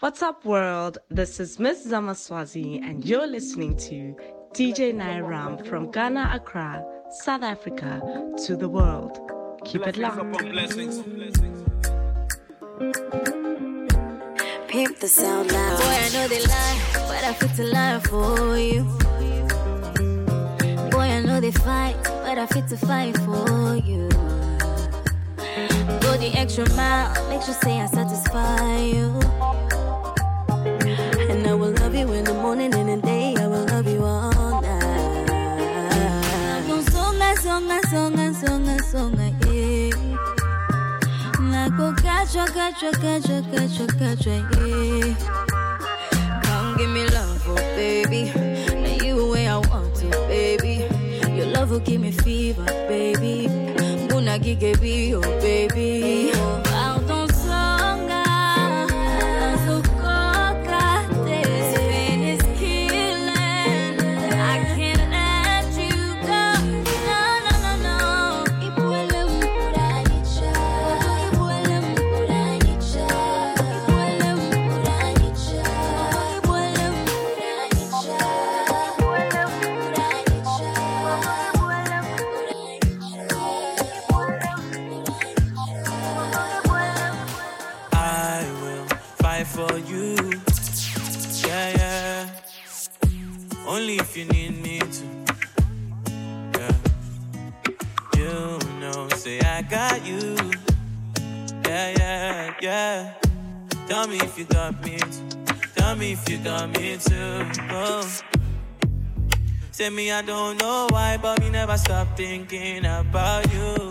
What's up, world? This is Miss Zamaswazi, and you're listening to DJ Nairam from Ghana, Accra, South Africa, to the world. Keep it locked. Pimp the sound loud. Boy, I know they lie, but I fit to lie for you. Boy, I know they fight, but I fit to fight for you. Go the extra mile, make sure say I satisfy you. Morning and the day, I will love you all night. Songa, songa, songa, songa, songa, yeah. Nako oh, kachwa, kachwa, kachwa, kachwa, kachwa, yeah. Come give me love, oh baby. Now you way I want to, baby. Your love will give me fever, baby. Muna gige oh baby. Pardon, if you got me too. Tell me if you got me too. Oh. Say me, I don't know why, but me never stop thinking about you.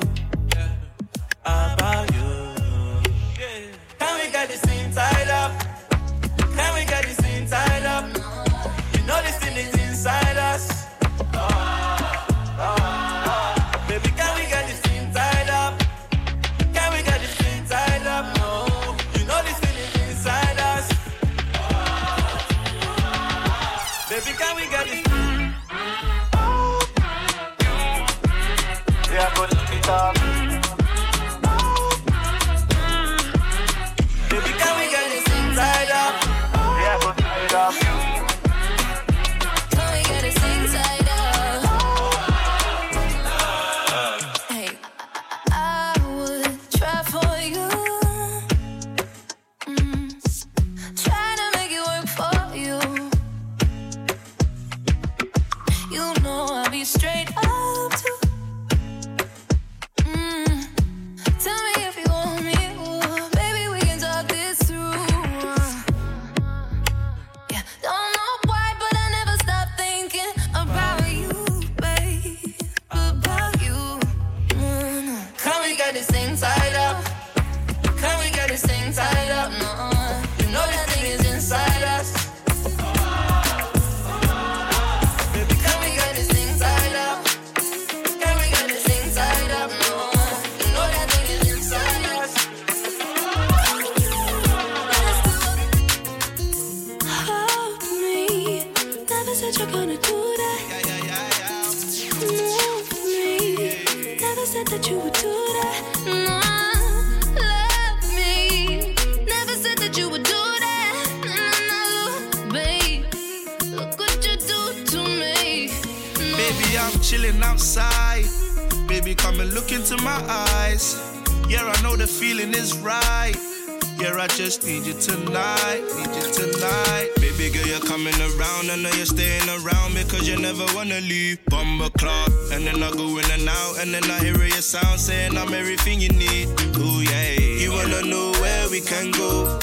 Need you tonight. Need you tonight. Baby girl, you're coming around. I know you're staying around because you never wanna leave. Bumble clock. And then I go in and out. And then I hear your sound saying I'm everything you need. Ooh, yeah. You wanna know where we can go?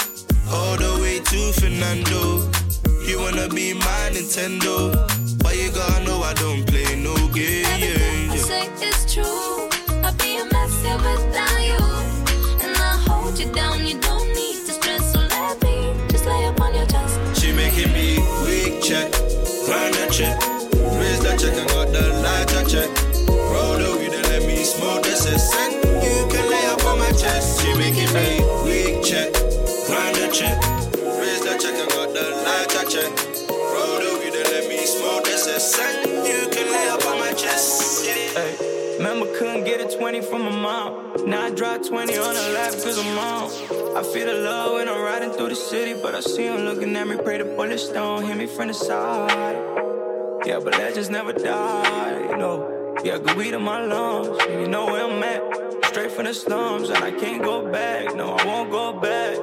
All the way to Fernando. You wanna be my Nintendo. But you gotta know I don't play no game. Everything I say is true. I'd be a mess here without you. And I hold you down, you don't grind a check, raise that check and got the lighter check. Roll the weed and let me smoke the cess. You can lay up on my chest. She making me weak check, that check, raise that check got the check. Roll the weed and let me smoke the cess. You can lay up on my chest. Yeah. Hey, Remember, couldn't get a 20 from my mom. Now I drop 20 on the lap cause I'm on. I feel the love when I'm riding through the city, but I see him looking at me. Pray the bullets don't hit me from the side. Yeah, but legends never die, you know. Yeah, good weed in my lungs. You know where I'm at. Straight from the slums, and I can't go back. No, I won't go back.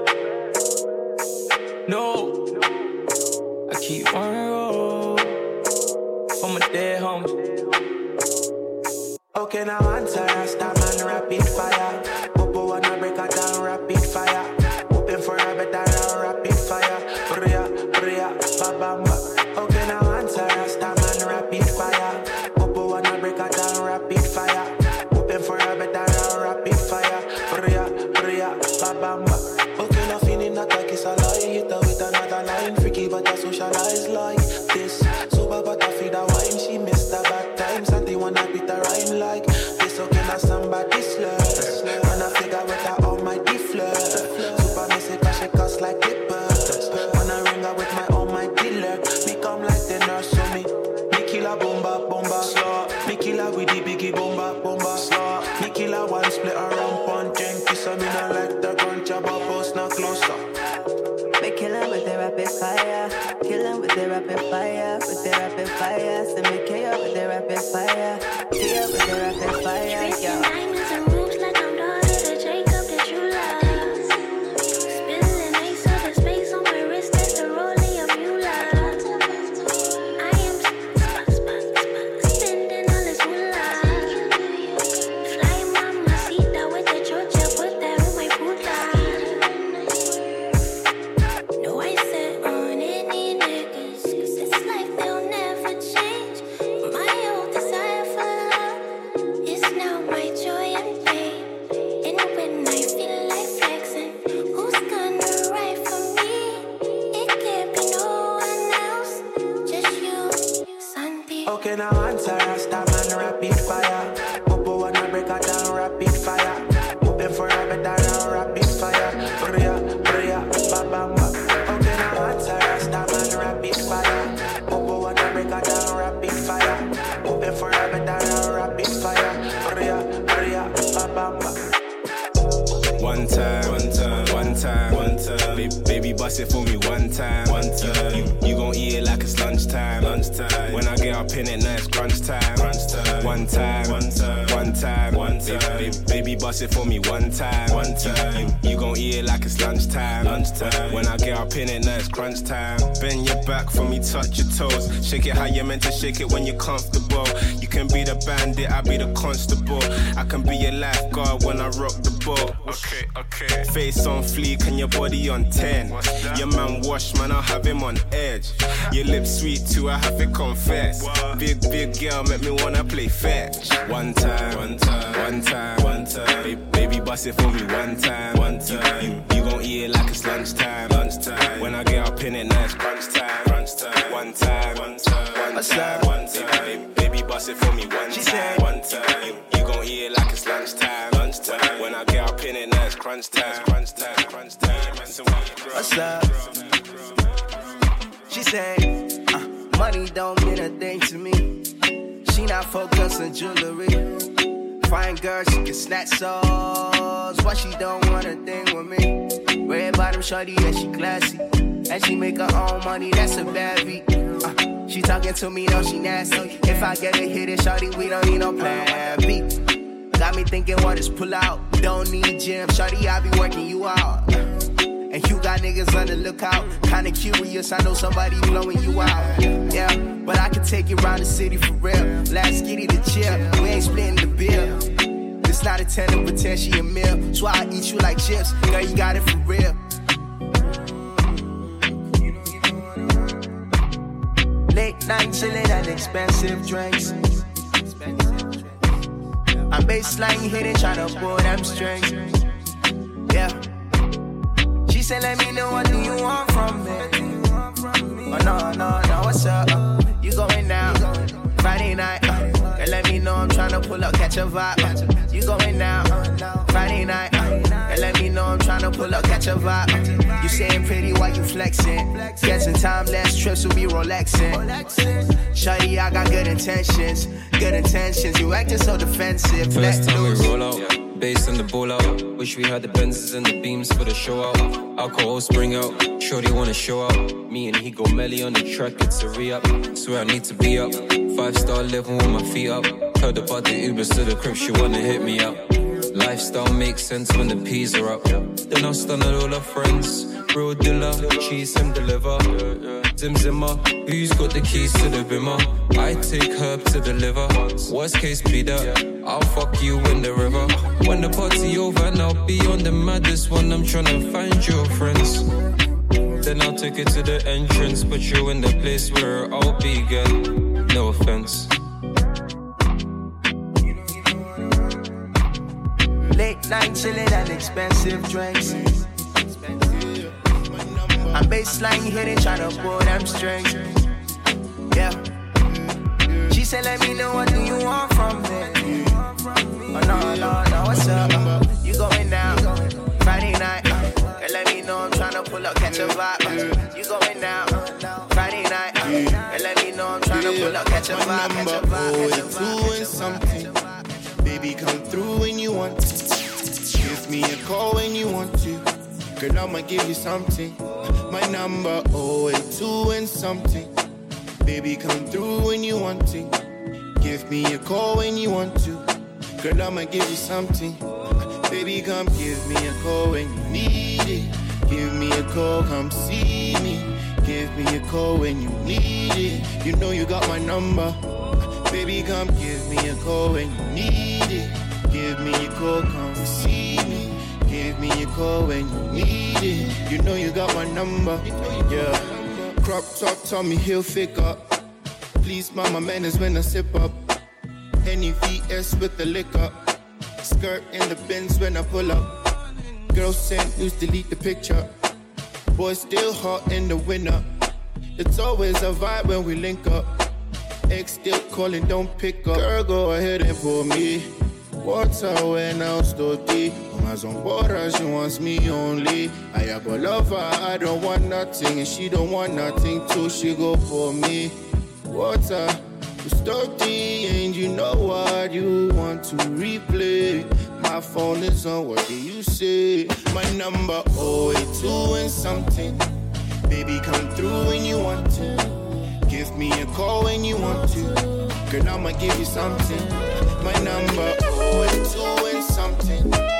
No, I keep on roll for my dead homies. Okay, now answer Rasta man rapid fire. Bomba, bomba. Slaw. Me kill her with the biggie bomba, bomba. Slaw. Me kill her one split around one drink. Kiss her me not like the gun job. Post now closer. We kill 'em with the rapid fire. Kill 'em with the rapid fire. With the rapid fire. So me kill with the rapid fire. Kill with the rapid fire. Yo. One time, Bust it for me one time, one time. You, you, you gon' eat it like it's lunchtime, lunchtime. When I get up in it, now it's crunch time, crunch time. One time, one time, one time, one time. Baby, baby, bust it for me one time, one time. You, you, gon' eat it like it's lunchtime, lunchtime. When I get up in it, now it's crunch time. Bend your back for me, touch your toes. Shake it how you're meant to shake it when you're comfortable. You can be the bandit, I be the constable. I can be your lifeguard when I rock the boat. Okay, okay. Face on fleek and your body on 10. Your man wash, man, I'll have him on edge. Your lips sweet too, I have to confess. Big, big girl make me wanna play fetch. One time, one time, one time, one time. Baby, baby bust it for me one time, one time. You, you gon' eat it like it's lunchtime, lunchtime. When I get up in it, now it's crunch time, crunch time. One time, one time, one time, one time. Baby, baby bust it for me one She time, said- one time. You, gon' eat it like it's lunchtime, lunchtime. When I get up in it, now it's crunch time, crunch time, crunch time. What's up? She said, uh, money don't mean a thing to me. She not focused on jewelry. Fine girl, she can snatch souls. Why she don't want a thing with me? Red bottom shorty, and she classy. And she make her own money, that's a bad beat. Talking to me, no, she nasty. If I get a hit, it shorty, we don't need no plan B. Got me thinking, what is pull out? Don't need gym, shorty, I be working you out. And you got niggas on the lookout. Kinda curious, I know somebody blowing you out. Yeah, but I can take you around the city for real. Get it to chill. We ain't splitting the bill. It's not a 10 over 10, she a meal. So I eat you like chips. Girl, you got it for real. Night chillin' and expensive drinks. I'm baseline hitting, tryna pull them strings. Yeah. She said, let me know what do you want from me. Oh no, no, no, what's up? You going now? Friday night. Uh, girl, let me know I'm tryna pull up, catch a vibe. Uh, you going now? Friday night. Girl, let me know I'm tryna pull up, catch a vibe. You saying pretty while you flexing. Guessing time, less trips will be relaxing. Shawty, I got good intentions. Good intentions, you acting so defensive. First time we roll out, bass and the ball out. Wish we had the Benzes and the beams for the show out. Alcohol spring out, shorty wanna show out. Me and he go melly on the track, it's a re up. Swear I need to be up. Five star living with my feet up. Heard about the Ubers to the crib, she wanna hit me up. Lifestyle makes sense when the peas are up. Then I'll stun at all her friends. Real dealer, cheese him deliver. Zim Zimmer, who's got the keys to the bimmer? I take herb to deliver. Worst case be that I'll fuck you in the river. When the party over, and I'll be on the maddest one. I'm tryna find your friends. Then I'll take it to the entrance, put you in the place where I'll be. No offense. Late night chilling and expensive drinks. I'm baseline hitting, tryna pull them strings. Yeah. She said, let me know what do you want from me. Oh no, no, no, what's up? You going down Friday night? Girl, let me know I'm tryna pull up, catch a vibe. You going down Friday night? Girl, let me know I'm tryna pull up, catch a vibe, catch a vibe, oh, catch a vibe. two and something. Me a call when you want to. Girl, I'ma give you something. My number oh, it's two and something. Baby, come through when you want to. Give me a call when you want to. Girl, I'ma give you something. Baby, come give me a call when you need it. Give me a call, come see me. Give me a call when you need it. You know you got my number. Baby, come give me a call when you need it. Give me a call, come see me. Give me a call when you need it. You know you got my number. Yeah. Crop top, Tommy Hilfiger. Please, mama, manners when I sip up. Any VS with the liquor. Skirt in the bins when I pull up. Girl sent news, delete the picture. Boy still hot in the winter. It's always a vibe when we link up. Ex still calling, don't pick up. Girl, go ahead and pour me. Water when I'm steady. Mama's on water, she wants me only. I go love her, I don't want nothing, and she don't want nothing too. She go for me. Water, you steady, and you know what you want to replay. My phone is on, what do you say? My number, oh, it's two and something. Baby, come through when you want to. Give me a call when you want to. Girl, now I'ma give you something. My number, it's two something.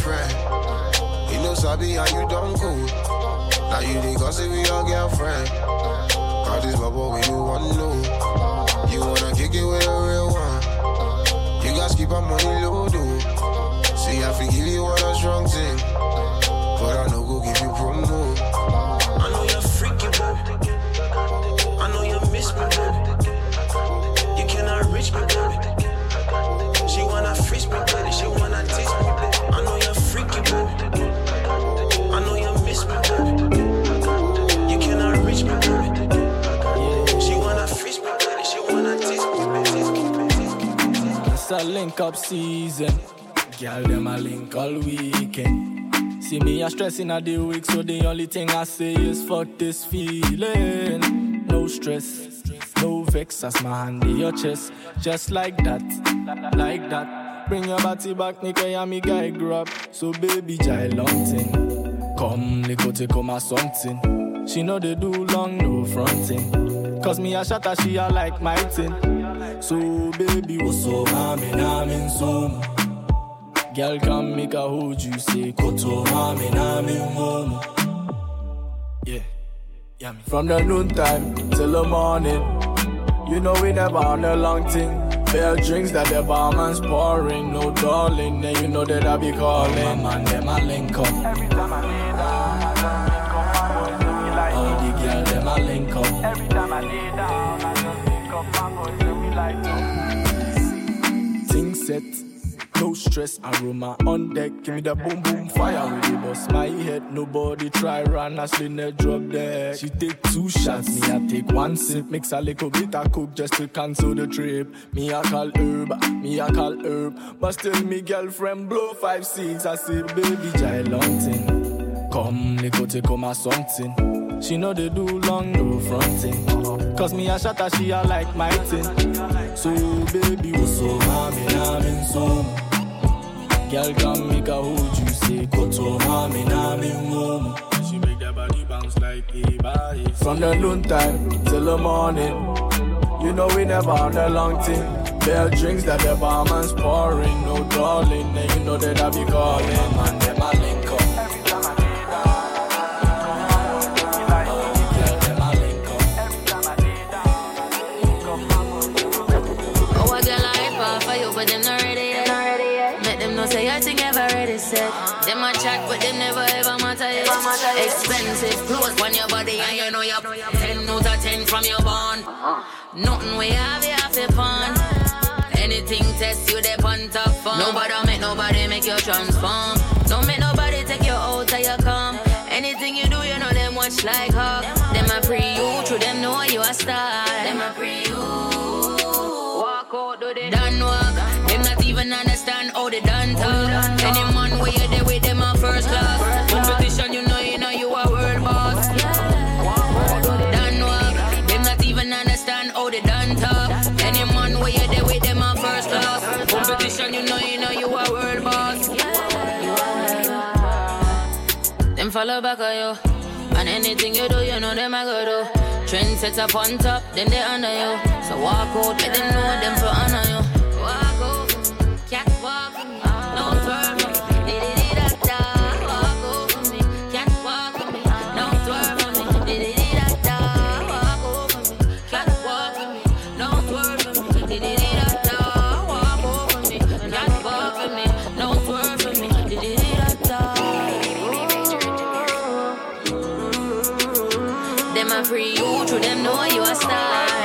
He knows Sabi how you done cool. Now you the gossip with your girlfriend. All this bubble when you want to. Know You wanna kick it with a real one. You guys keep our money low, dude. See, I forgive you what a strong thing. But I know go give you a link up season. Girl, them a link all weekend. See me a stressing a the week, so the only thing I say is fuck this feeling. No stress, no vex, as my hand in your chest, just like that, like that. Bring your body back, Nika, and me guy grab. So baby, jai long. Come, liko take come a something. She know they do long, no fronting. Cause me a shatter, she a like my thing. So baby, what's up, I'm in, I'm in some. Girl, come make a hold you, say, Koto, I'm in, I'm in home. Yeah, yeah, me. From the noontime till the morning. You know we never on a long thing. Fair drinks that the barman's pouring, no darling. Then you know that I be calling. My man, them a link up. Every time I lay down, I just link up my boys, we like All the girl, them a link up. Every time I lay down, Things set. No stress, aroma on deck. Give me the boom boom fire with the bust my head. Nobody try run, Ashley net drop dead. She take two shots, me I take one sip. Mix a little bit of coke just to cancel the trip. Me I call herb, me I call herb. But still me girlfriend blow five six. I say baby jai long thing. Come little take come a something. She know they do long no fronting. Cause me a shatter, she a like my thing. So baby, what's so mommy, I'm in some. Girl, come make a hold you, say, Koto, mommy, I'm in home. She make that body bounce like a body. From the noontime till the morning. You know we never on a long thing. Are drinks that the barman's pouring, no darling. And you know that I be calling, man, them say I think ever already said. Them a chat, but them never ever matter yet. Expensive clothes on your body, and you know you're 10 out of 10 from your bond. Uh-huh. Nothing we have, you have to pawn. Anything test you, they on top form. Nobody make nobody make you transform. Don't make nobody take you out of your calm. Anything you do, you know them watch like hawk. Them a pre you, through them know you a star. Them a pre you. Walk out, do they done walk. Even understand how they done talk. Any man where you there with them a first class. Competition, you know, you know you a world boss. Done walk. Them not even understand how they done talk. Any man where you there with them a first class. Competition, you know, you know you a world boss. Them follow back on you. And anything you do, you know them I go do. Trend set up on top, then they under you. So walk out, let them know them for honor you. Di-di-di-da-da. Them a free you, through them know you a star.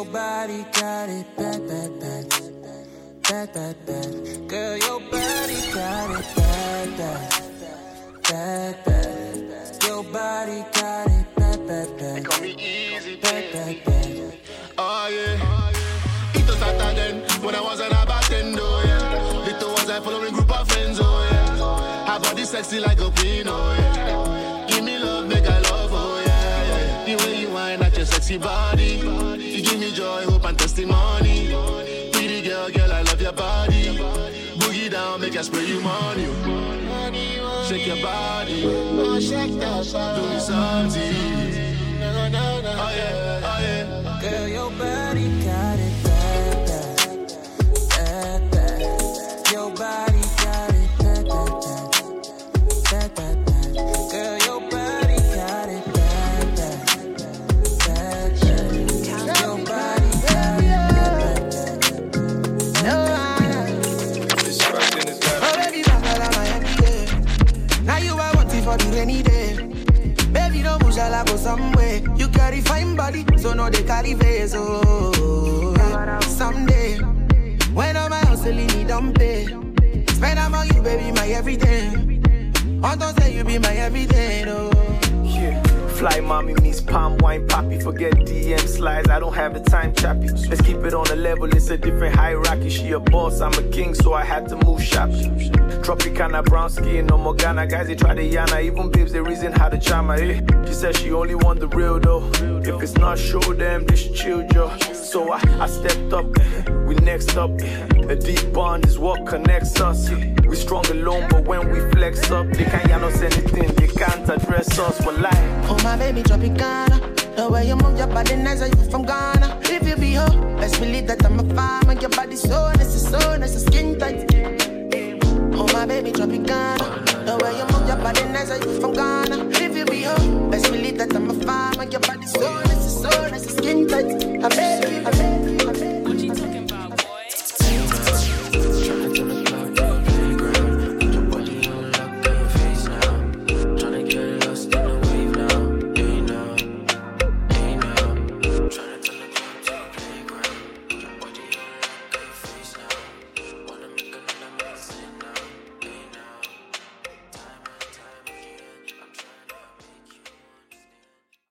Your body got it bad, bad, bad. Bad, bad, bad. Girl, your body got it bad, bad. Bad, bad. Your body got it bad, bad, bad. Call me easy, Bad, bad, bad. Oh yeah. It was that again when I was an bartender, yeah. Little was I following group of friends, oh yeah. Her body sexy like a queen, oh yeah. Sexy body, you give me joy, hope and testimony. Pretty girl, girl, I love your body. Boogie down, make I spray you money. Shake your body, oh shake that body. Do me something. Carry fine body, so no they carry face. Oh, someday when all my hustling need don't pay. Spend on you, baby, my everything. Don't say you be my everything. Oh. Fly mommy meets palm wine poppy. Forget DM slides, I don't have the time, chappy. Let's keep it on the level, it's a different hierarchy. She a boss, I'm a king, so I had to move sharp. Tropicana brown skin, no more Ghana guys, they try to yana. Even babes, they reason how to charm her. Eh? She said she only want the real though. If it's not show them, should chill, Joe. So I, I stepped up, we next up. A deep bond is what connects us. We strong alone, but when we flex up, they can't yell us anything, can't address us for life. Oh, my baby, drop it Ghana. The way you move your body nice, are you from Ghana? If you be home, best believe that I'm a farmer. Your body so nice, so nice, skin tight. Oh, my baby, drop it Ghana. The way you move your body nice, are you from Ghana? If you be home, best believe that I'm a farmer. Your body so nice, so nice, skin tight. I bet, I bet.